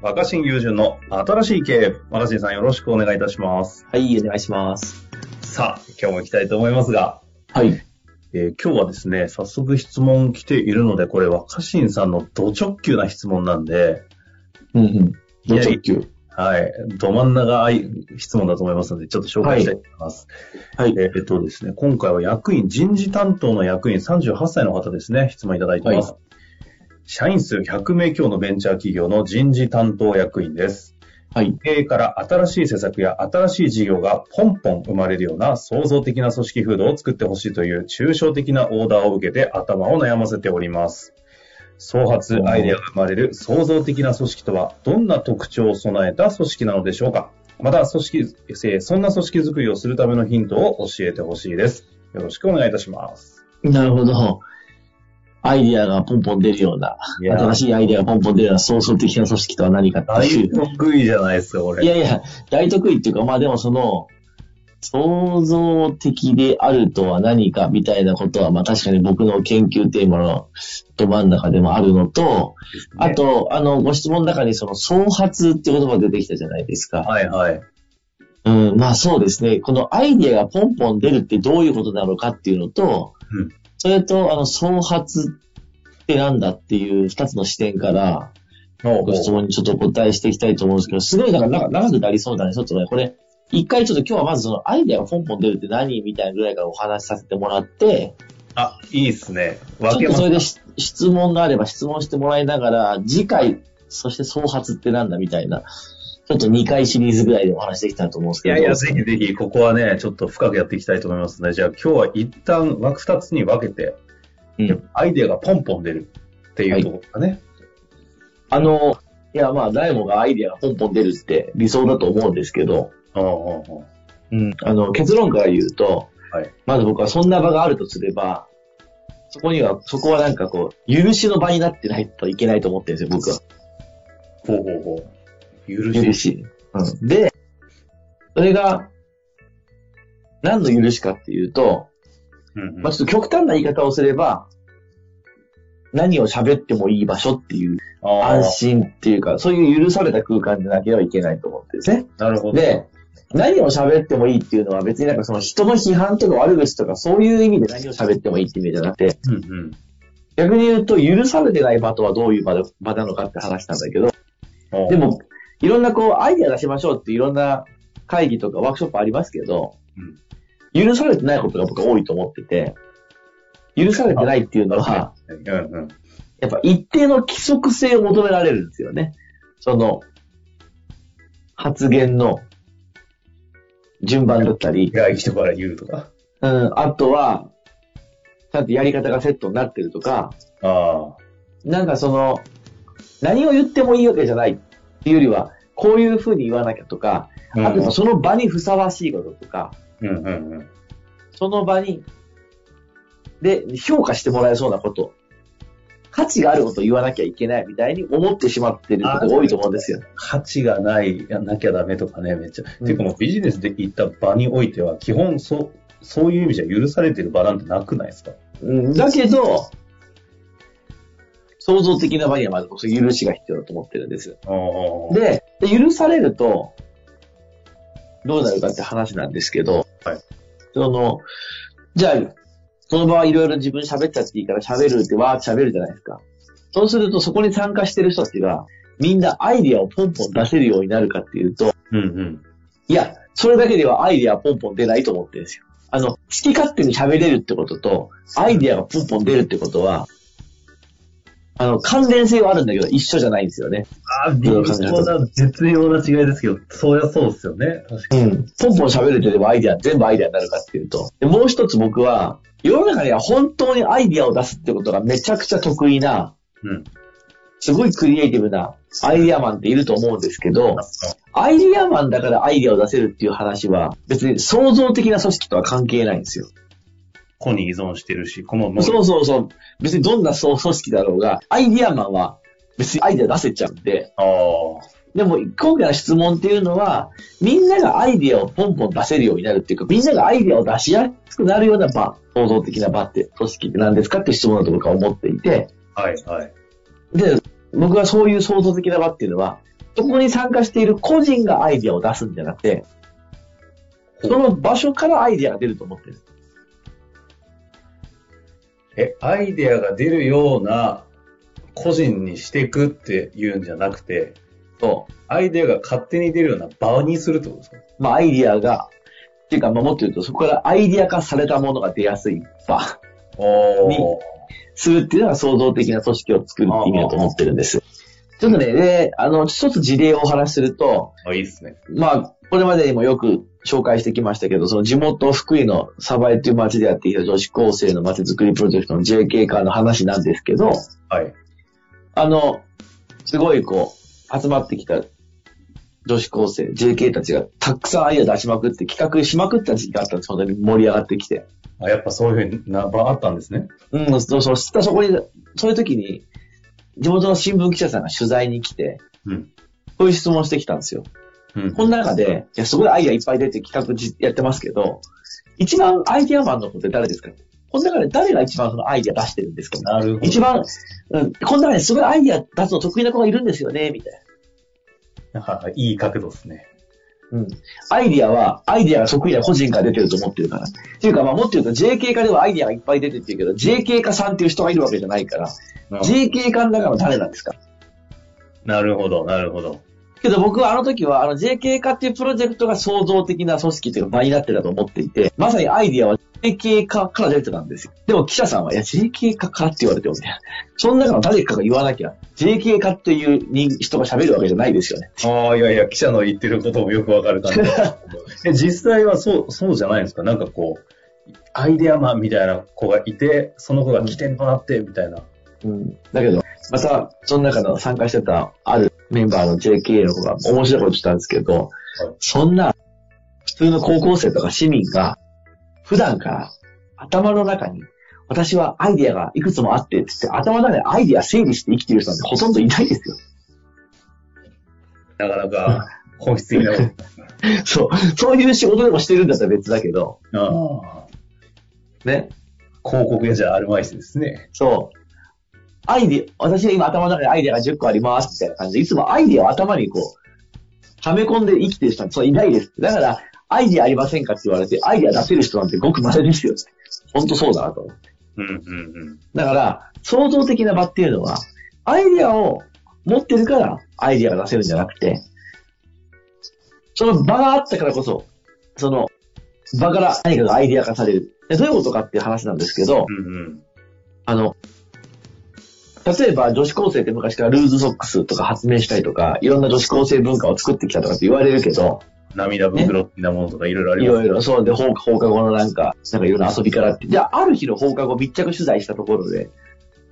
若新友人の新しい経営。若新さんよろしくお願いいたします。はい、お願いします。さあ、今日も行きたいと思いますが、はい。えー今日はですね、早速質問来ているので、これ若新さんのド直球な質問なんで、うんうん。いやど直球。はい、ど真ん中い質問だと思いますので、ちょっと紹介したいと思います。はい。えーっとですね、今回は役員、人事担当の役員38歳の方ですね、質問いただいています。は社員数100名強のベンチャー企業の人事担当役員です。はい。経営から新しい施策や新しい事業がポンポン生まれるような創造的な組織風土を作ってほしいという抽象的なオーダーを受けて頭を悩ませております。創発アイデアが生まれる創造的な組織とはどんな特徴を備えた組織なのでしょうかまた組織、えーそんな組織づくりをするためのヒントを教えてほしいです。よろしくお願いいたします。なるほど。アイディアがポンポン出るような、新しいアイディアがポンポン出るような創造的な組織とは何かって大いう。得意じゃないですか、これ。いやいや、大得意っていうか、まあでもその、創造的であるとは何かみたいなことは、まあ確かに僕の研究テーマのど真ん中でもあるのと、あと、あの、ご質問の中にその創発って言葉が出てきたじゃないですか。はいはい。うん、まあそうですね。このアイディアがポンポン出るってどういうことなのかっていうのと、うんそれと、あの、創発ってなんだっていう二つの視点から、ご質問にちょっとお答えしていきたいと思うんですけど、すごいなんか長長くなりそうだね。ちょっとね、これ、一回ちょっと今日はまずそのアイデアがポンポン出るって何みたいなぐらいからお話しさせてもらって、あ、いいっすね。ちょっ分けますとそれでし質問があれば質問してもらいながら、次回、そして創発ってなんだみたいな、ちょっと2回シリーズぐらいでお話できたらと思うんですけど。いやいや、ぜひぜひ、ここはね、ちょっと深くやっていきたいと思いますので、じゃあ今日は一旦枠二つに分けて、うん。アイデアがポンポン出るっていうところですかね。あの、いや、まあ、誰もがアイディアがポンポン出るって理想だと思うんですけど。あの、結論から言うと、はいまず僕はそんな場があるとすれば、そこには、そこはなんかこう、許しの場になってないといけないと思ってるんですよ、僕は。ほうほうほう。許し。許し。うん。で、それが、何の許しかっていうと、うんうんまあ、ちょっと極端な言い方をすれば、何を喋ってもいい場所っていう安心っていうか、そういう許された空間でなければいけないと思ってですね。なるほど。で、何を喋ってもいいっていうのは別になんかその人の批判とか悪口とかそういう意味で何を喋ってもいいって意味じゃなくて、うんうん。逆に言うと許されてない場とはどういう場で場なのかって話なんだけど、で、も、いろんなこうアイデア出しましょうっていろんな会議とかワークショップありますけど、許されてないことが僕は多いと思ってて、許されてないっていうのは、うんうん。やっぱ一定の規則性を求められるんですよね。その、発言の順番だったり、外気とから言うとか。うん、あとは、ちゃんとやり方がセットになってるとか、ああ。なんかその、何を言ってもいいわけじゃないっていうよりは、こういう風に言わなきゃとか、あとその場にふさわしいこととか、うんうんうん。その場に、で、評価してもらえそうなこと、価値があることを言わなきゃいけないみたいに思ってしまってる人が多いと思うんですよ。価値がない、やなきゃダメとかね、めっちゃ。うんていうかもうビジネスで行った場においては、基本そう、そういう意味じゃ許されてる場なんてなくないですか？うん、だけど、創造的な場にはまず許しが必要だと思ってるんです。で、で許されると、どうなるかって話なんですけど、はいその、じゃあ、その場はいろいろ自分喋っちゃっていいから喋るってわーって喋るじゃないですか。そうするとそこに参加してる人たちが、みんなアイディアをポンポン出せるようになるかっていうと、うんうん。いや、それだけではアイディアはポンポン出ないと思ってるんですよ。あの、好き勝手に喋れるってことと、アイディアがポンポン出るってことは、あの、関連性はあるんだけど、一緒じゃないんですよね。ああ、微妙な、絶妙な違いですけど、そうやそうですよね。確かに。うん。ポンポン喋れてればアイディア、全部アイディアになるかっていうと。でもう一つ僕は、世の中には本当にアイディアを出すってことがめちゃくちゃ得意なうん。すごいクリエイティブなアイディアマンっていると思うんですけど、アイディアマンだからアイディアを出せるっていう話は、別に創造的な組織とは関係ないんですよ。個に依存してるし、このそうそうそう。別にどんな組織だろうが、アイディアマンは別にアイディア出せちゃうんで、ああ。でも今回の質問っていうのは、みんながアイディアをポンポン出せるようになるっていうか、みんながアイディアを出しやすくなるような場、創造的な場って、組織って何ですかっていう質問だと僕は思っていて、はい、はい。で、僕はそういう創造的な場っていうのは、そこに参加している個人がアイディアを出すんじゃなくて、その場所からアイディアが出ると思ってる。え、アイデアが出るような個人にしていくっていうんじゃなくて、そう。アイデアが勝手に出るような場にするってことですか？まあ、アイディアが、っていうか、まあ、もっと言うと、そこからアイディア化されたものが出やすい場おにするっていうのが創造的な組織を作るって意味だと思ってるんです。ちょっとね、で、あの、一つ事例をお話しすると、あ、いいですね。まあ、これまでにもよく紹介してきましたけど、その地元福井の鯖江っていう町でやっていた女子高生の町づくりプロジェクトの JK 化の話なんですけど、はい。あの、すごいこう、集まってきた女子高生、JK たちがたくさんアイデア出しまくって企画しまくった時期があったんです、本当に盛り上がってきて。あ、やっぱそういうふうな場あったんですね。うん、そう、そう、そしたらそこに、そういう時に、地元の新聞記者さんが取材に来て、うん。こういう質問してきたんですよ。うん。こんな中で、いや、すごいアイデアいっぱい出て企画じやってますけど、一番アイデアマンの子って誰ですか？この中で誰が一番そのアイデア出してるんですか？なるほど。一番、うん、この中にすごいアイデア出すの得意な子がいるんですよね、みたいはいい角度ですね。な。うん。アイデアは、アイデアが得意な個人から出てると思ってるから。っていうか、まあもっと言うと JK 化ではアイデアがいっぱい出てってるけど、JK 化さんっていう人がいるわけじゃないから、JK 化の中の誰なんですか？なるほど、なるほど。けど僕はあの時は、あの JK 化っていうプロジェクトが創造的な組織っていうか場になってたと思っていて、まさにアイディアは JK 化から出てたんですよ。でも記者さんは、いや、JK 化かって言われてもみたいな。その中の誰かが言わなきゃ、JK 化っていう人人が喋るわけじゃないですよね。ああ、いやいや、記者の言ってることもよくわかる感じ。え実際はそう、そうじゃないんですか？なんかこう、アイデアマンみたいな子がいて、その子が起点となって、みたいな。うん。だけど、また、その中の参加してたあるメンバーの JK の子が面白いことしたんですけど、そんな普通の高校生とか市民が普段から頭の中に私はアイディアがいくつもあってって言って頭の中でアイディア整理して生きてる人なんてほとんどいないですよ。なかなか本質的なこ そう。そういう仕事でもしてるんだったら別だけど、と。ああね。広告屋じゃあるまいしですね。そう。アイディア、私は今頭の中にアイディアが10個ありますみたいな感じで、いつもアイディアを頭にこう、はめ込んで生きてる人はそういないです。だから、アイディアありませんかって言われて、アイディア出せる人なんてごく稀ですよ。本当そうだなと思う。うんうんうん。だから、創造的な場っていうのは、アイディアを持ってるからアイディアが出せるんじゃなくて、その場があったからこそ、その場から何かがアイディア化される。でどういうことかっていう話なんですけど、うんうん。あの、例えば女子高生って昔からルーズソックスとか発明したりとか、いろんな女子高生文化を作ってきたとかって言われるけど、涙袋的なものとかいろいろあります。いろいろ、そうで、放放課後のなんか、なんかいろんな遊びからって。じゃあ、ある日の放課後密着取材したところで、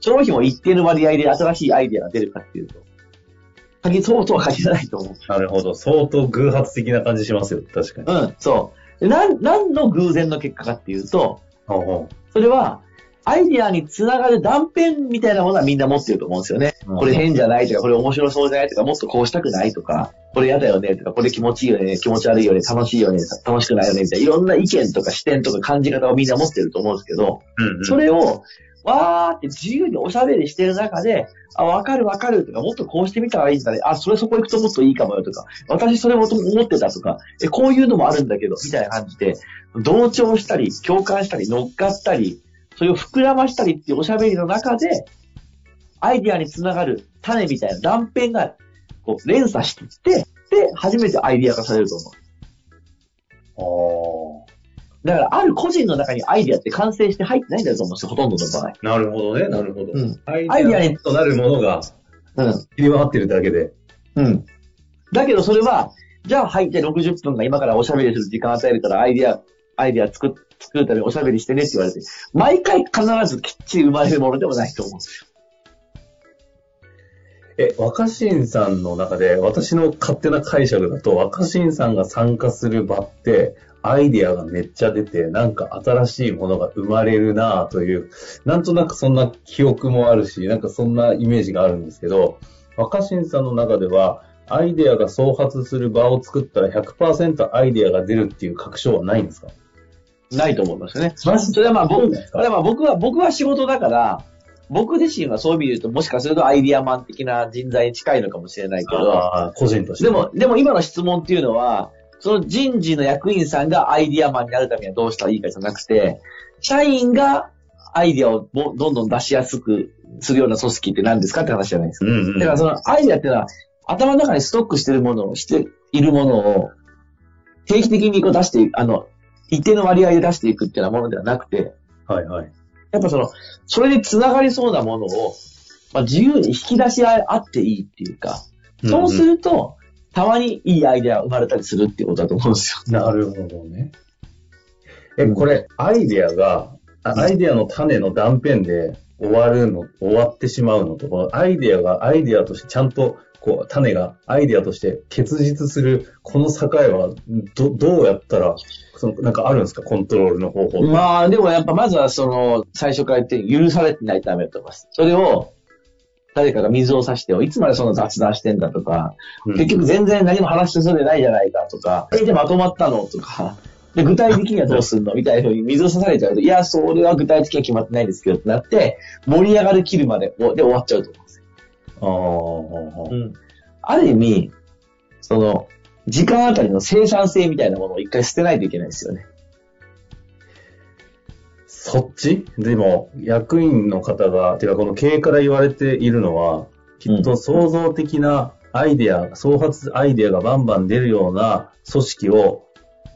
その日も一定の割合で新しいアイデアが出るかっていうと、限そうとは限らないと思う。なるほど。相当偶発的な感じしますよ。確かに。うん、そう。でなん、何の偶然の結果かっていうと、ほうほそれは、アイディアにつながる断片みたいなものはみんな持ってると思うんですよね。うんこれ変じゃないとか、これ面白そうじゃないとか、もっとこうしたくないとか、これ嫌だよねとか、これ気持ちいいよね、気持ち悪いよね、楽しいよね、楽しくないよね、みたいな、いろんな意見とか視点とか感じ方をみんな持ってると思うんですけど、う。うんうん。それを、わーって自由におしゃべりしてる中で、あ、わかるわかるとか、もっとこうしてみたらいいんだね。あ、それそこ行くともっといいかもよとか、私それも思ってたとか、え、こういうのもあるんだけど、みたいな感じで、同調したり、共感したり、乗っかったり、それを膨らましたりっていうおしゃべりの中で、アイディアにつながる種みたいな断片が、こう、連鎖していって、で、初めてアイディア化されると思う。あだから、ある個人の中にアイディアって完成して入ってないんだと思うんですよ、ほとんどの場合。あ。なるほどね。なるほど。うんアイデアにデアとなるものがうん。切り回ってるだけで。うん。だけどそれは、じゃあはい、じゃあ60分が今からおしゃべりする時間与えるからアイディア、アイディア作っ作るためにおしゃべりしてねって言われて、毎回必ずきっちり生まれるものでもないと思うんですよ。え、若新さんの中で、私の勝手な解釈だと、若新さんが参加する場って、アイディアがめっちゃ出て、なんか新しいものが生まれるなぁという、なんとなくそんな記憶もあるし、なんかそんなイメージがあるんですけど、若新さんの中では、アイデアが創発する場を作ったら100%アイデアが出るっていう確証はないんですか？ないと思いますよね。それはまあ僕、れはまあ僕は、僕は仕事だから、僕自身はそういう意味で言うと、もしかするとアイディアマン的な人材に近いのかもしれないけど、個人として。でも、でも今の質問っていうのは、その人事の役員さんがアイディアマンになるためにはどうしたらいいかじゃなくて、社員がアイディアをもどんどん出しやすくするような組織って何ですかって話じゃないですか。うんうん。だからそのアイディアっていうのは、頭の中にストックしてるものを、しているものを、定期的にこう出してあの、一定の割合で出していくっていうようなものではなくて、はいはい。やっぱその、それに繋がりそうなものを、まあ、自由に引き出し合っていいっていうか、そうする。ると、たまにいいアイデアが生まれたりするっていうことだと思うんですよ。なるほどね。え、これ、アイデアが、あアイデアの種の断片で終わるの、終わってしまうのと、アイデアがアイデアとしてちゃんと、こう、種がアイデアとして結実する、この境は、ど、どうやったら、その、なんかあるんですか？コントロールの方法。まあ、でもやっぱまずはその、最初から言って許されてないとダメだと思います。それを、誰かが水を差してよ、いつまでその雑談してんだとか、うん結局全然何も話してそうでないじゃないかとか、え、でまとまったのとか、で、具体的にはどうするのみたいな風に水を差されちゃうと、いや、それは具体的には決まってないですけどってなって、盛り上がる切るまでおで終わっちゃうと思うんですよ。ああ、うん。ある意味、その、時間あたりの生産性みたいなものを一回捨てないといけないですよね。そっち？でも、役員の方が、てかこの経営から言われているのは、きっと創造的なアイデア、創発アイデアがバンバン出るような組織を、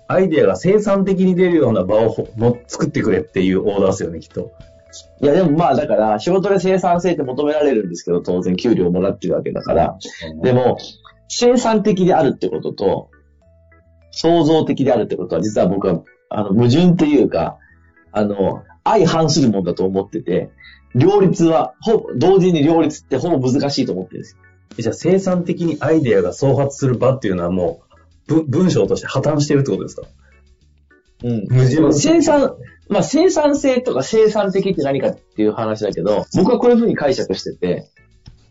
アイデアが生産的に出るような場をも作ってくれっていうオーダーですよね、きっと。いや、でもまあだから、仕事で生産性って求められるんですけど、当然給料をもらってるわけだから。でも、生産的であるってことと、創造的であるってことは、実は僕は、あの、矛盾というか、あの、相反するもんだと思ってて、両立は、ほぼ、同時に両立ってほぼ難しいと思ってるんですよ。じゃあ生産的にアイデアが創発する場っていうのはもう、ぶ文章として破綻してるってことですか？うん。矛盾生産、まあ生産性とか生産的って何かっていう話だけど、僕はこういうふうに解釈してて、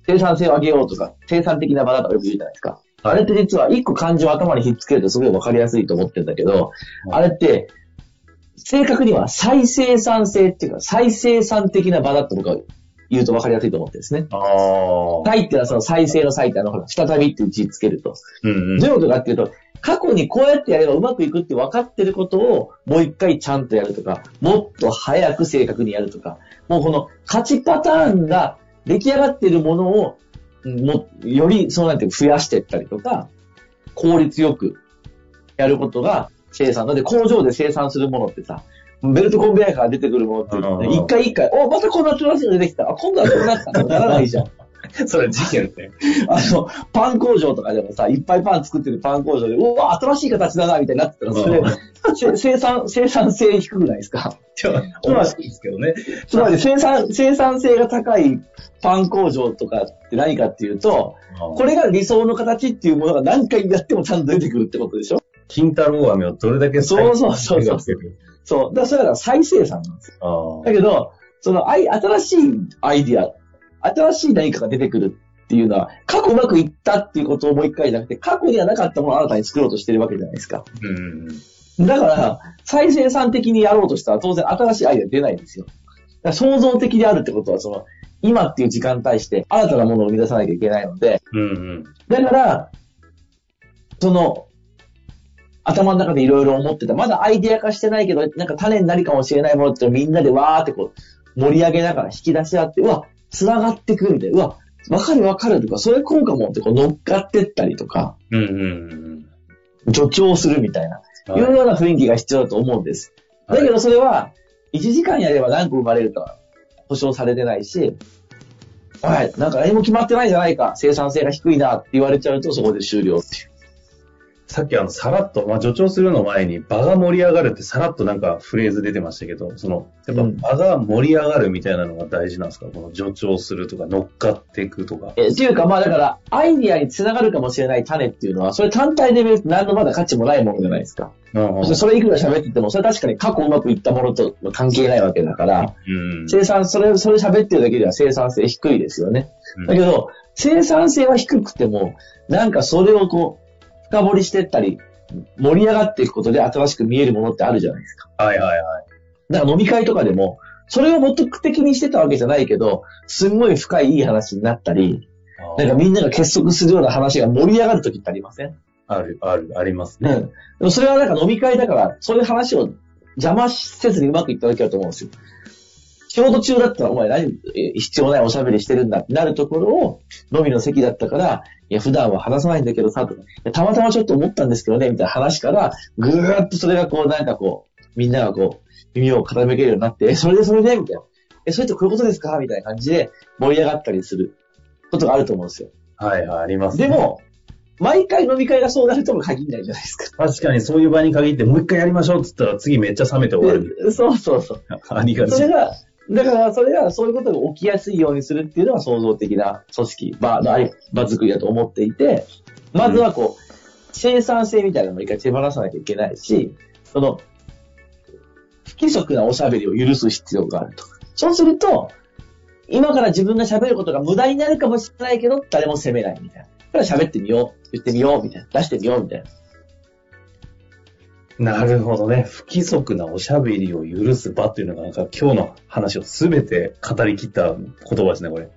生産性を上げようとか、生産的な場だとかよく言うじゃないですか。あれって実は一個漢字を頭にひっつけるとすごいわかりやすいと思ってるんだけど、うんあれって、正確には再生産性っていうか、再生産的な場だと僕は言うとわかりやすいと思ってるんですね。ああ。再っていうのはその再生の再ってあの、ほら、再びっていう字つけると。うんうんどういうことかっていうと、過去にこうやってやればうまくいくって分かってることをもう一回ちゃんとやるとか、もっと早く正確にやるとか、もうこの勝ちパターンが出来上がっているものを、うんもよりそうなんていうか増やしていったりとか、効率よくやることが生産。だって工場で生産するものってさ、ベルトコンベヤーから出てくるものっていうのはねうん一回一回、お、またこんな新しいの出てきた。あ、今度はこうなった。ならないじゃん。それ事件って。あの、パン工場とかでもさ、いっぱいパン作ってるパン工場で、うわ、新しい形だな、みたいになってたら、それ、せ生産、生産性低くないですか？ちょっと面白いですけどね。つまり生産、生産性が高いパン工場とかって何かっていうと、これが理想の形っていうものが何回やってもちゃんと出てくるってことでしょ？金太郎飴をどれだけそうそうそうそうそう。だからそれは再生産なんですよ。あだけど、その新しいアイディア、新しい何かが出てくるっていうのは、過去うまくいったっていうことをもう一回じゃなくて、過去にはなかったものを新たに作ろうとしてるわけじゃないですか。うん。だから、再生産的にやろうとしたら当然新しいアイデア出ないんですよ。創造的であるってことは、その、今っていう時間に対して新たなものを生み出さなきゃいけないので、うんうん。だから、その、頭の中でいろいろ思ってた。まだアイデア化してないけど、なんか種になるかもしれないものってみんなでわーってこう、盛り上げながら引き出し合って、うわ、繋がってくるみたいな。うわ、わかるわかるとか、それ効果もってこう乗っかってったりとか、うんうん助長するみたいな、うん。いうような雰囲気が必要だと思うんです。だけどそれは、1時間やれば何個生まれるかは保証されてないし、はい、なんか何も決まってないじゃないか、生産性が低いなって言われちゃうとそこで終了っていう。さっきあの、さらっと、まあ、助長するの前に、場が盛り上がるってさらっとなんかフレーズ出てましたけど、その、やっぱ場が盛り上がるみたいなのが大事なんですか、この助長するとか、乗っかっていくとか。え、っていうか、まあだから、アイディアにつながるかもしれない種っていうのは、それ単体で見ると何のまだ価値もないものじゃないですか。うんそれいくら喋ってても、それ確かに過去うまくいったものと関係ないわけだから、うん。生産、それ、それ喋ってるだけでは生産性低いですよね。うんだけど、生産性は低くても、なんかそれをこう、深掘りしてったり、盛り上がっていくことで新しく見えるものってあるじゃないですか。はいはいはい。だから飲み会とかでも、それを目的にしてたわけじゃないけど、すんごい深いいい話になったり、なんかみんなが結束するような話が盛り上がるときってありません？ある、ある、ありますね。うん。でもそれはなんか飲み会だから、そういう話を邪魔せずにうまくいっただけだと思うんですよ。仕事中だったらお前何え必要ないおしゃべりしてるんだってなるところを、飲みの席だったから、いや普段は話さないんだけどさ、たまたまちょっと思ったんですけどね、みたいな話から、ぐーっとそれがこうなんかこう、みんながこう、耳を傾けるようになって、え、それでそれで？みたいな。え、それってこういうことですか？みたいな感じで盛り上がったりすることがあると思うんですよ。はいはい、ありますね。で、も、毎回飲み会がそうなるとも限らないじゃないですか。確かにそういう場に限って、もう一回やりましょうって言ったら、次めっちゃ冷めて終わる。でそうそうそう。ありがちそれ。が、だから、それが、そういうことが起きやすいようにするっていうのは創造的な組織、場、場場作りだと思っていて、まずはこう、生産性みたいなのも一回手放さなきゃいけないし、その、不規則なおしゃべりを許す必要があると。そうすると、今から自分が喋ることが無駄になるかもしれないけど、誰も責めないみたいな。だから喋ってみよう、言ってみよう、みたいな。出してみよう、みたいな。なるほどね。不規則なおしゃべりを許す場っていうのが、なんか今日の話をすべて語り切った言葉ですね、これ。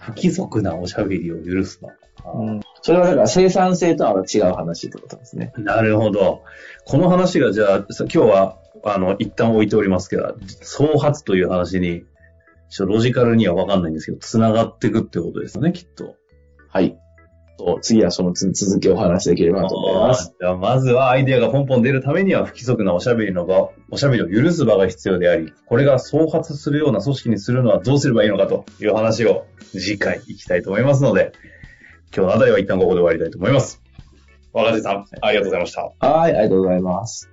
不規則なおしゃべりを許すの。あーそれはだから生産性とは違う話ってことですね。なるほど。この話がじゃあ、さ今日は、あの、一旦置いておりますけど、創発という話に、ちょロジカルにはわかんないんですけど、繋がっていくってことですよね、きっと。はい。と次はそのつ続きをお話しできればと思います。じゃあまずはアイデアがポンポン出るためには不規則なおしゃべりの場、おしゃべりを許す場が必要であり、これが創発するような組織にするのはどうすればいいのかという話を次回いきたいと思いますので、今日のあたりは一旦ここで終わりたいと思います。若手さん、ありがとうございました。はい、ありがとうございます。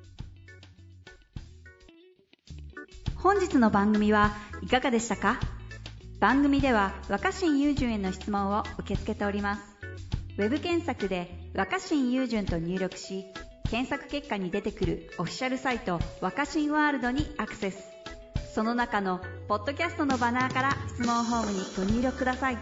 本日の番組はいかがでしたか？番組では若新雄純への質問を受け付けておりますウェブ検索で若新雄純と入力し検索結果に出てくるオフィシャルサイト若新ワールドにアクセス。その中のポッドキャストのバナーから質問ホームにご入力ください。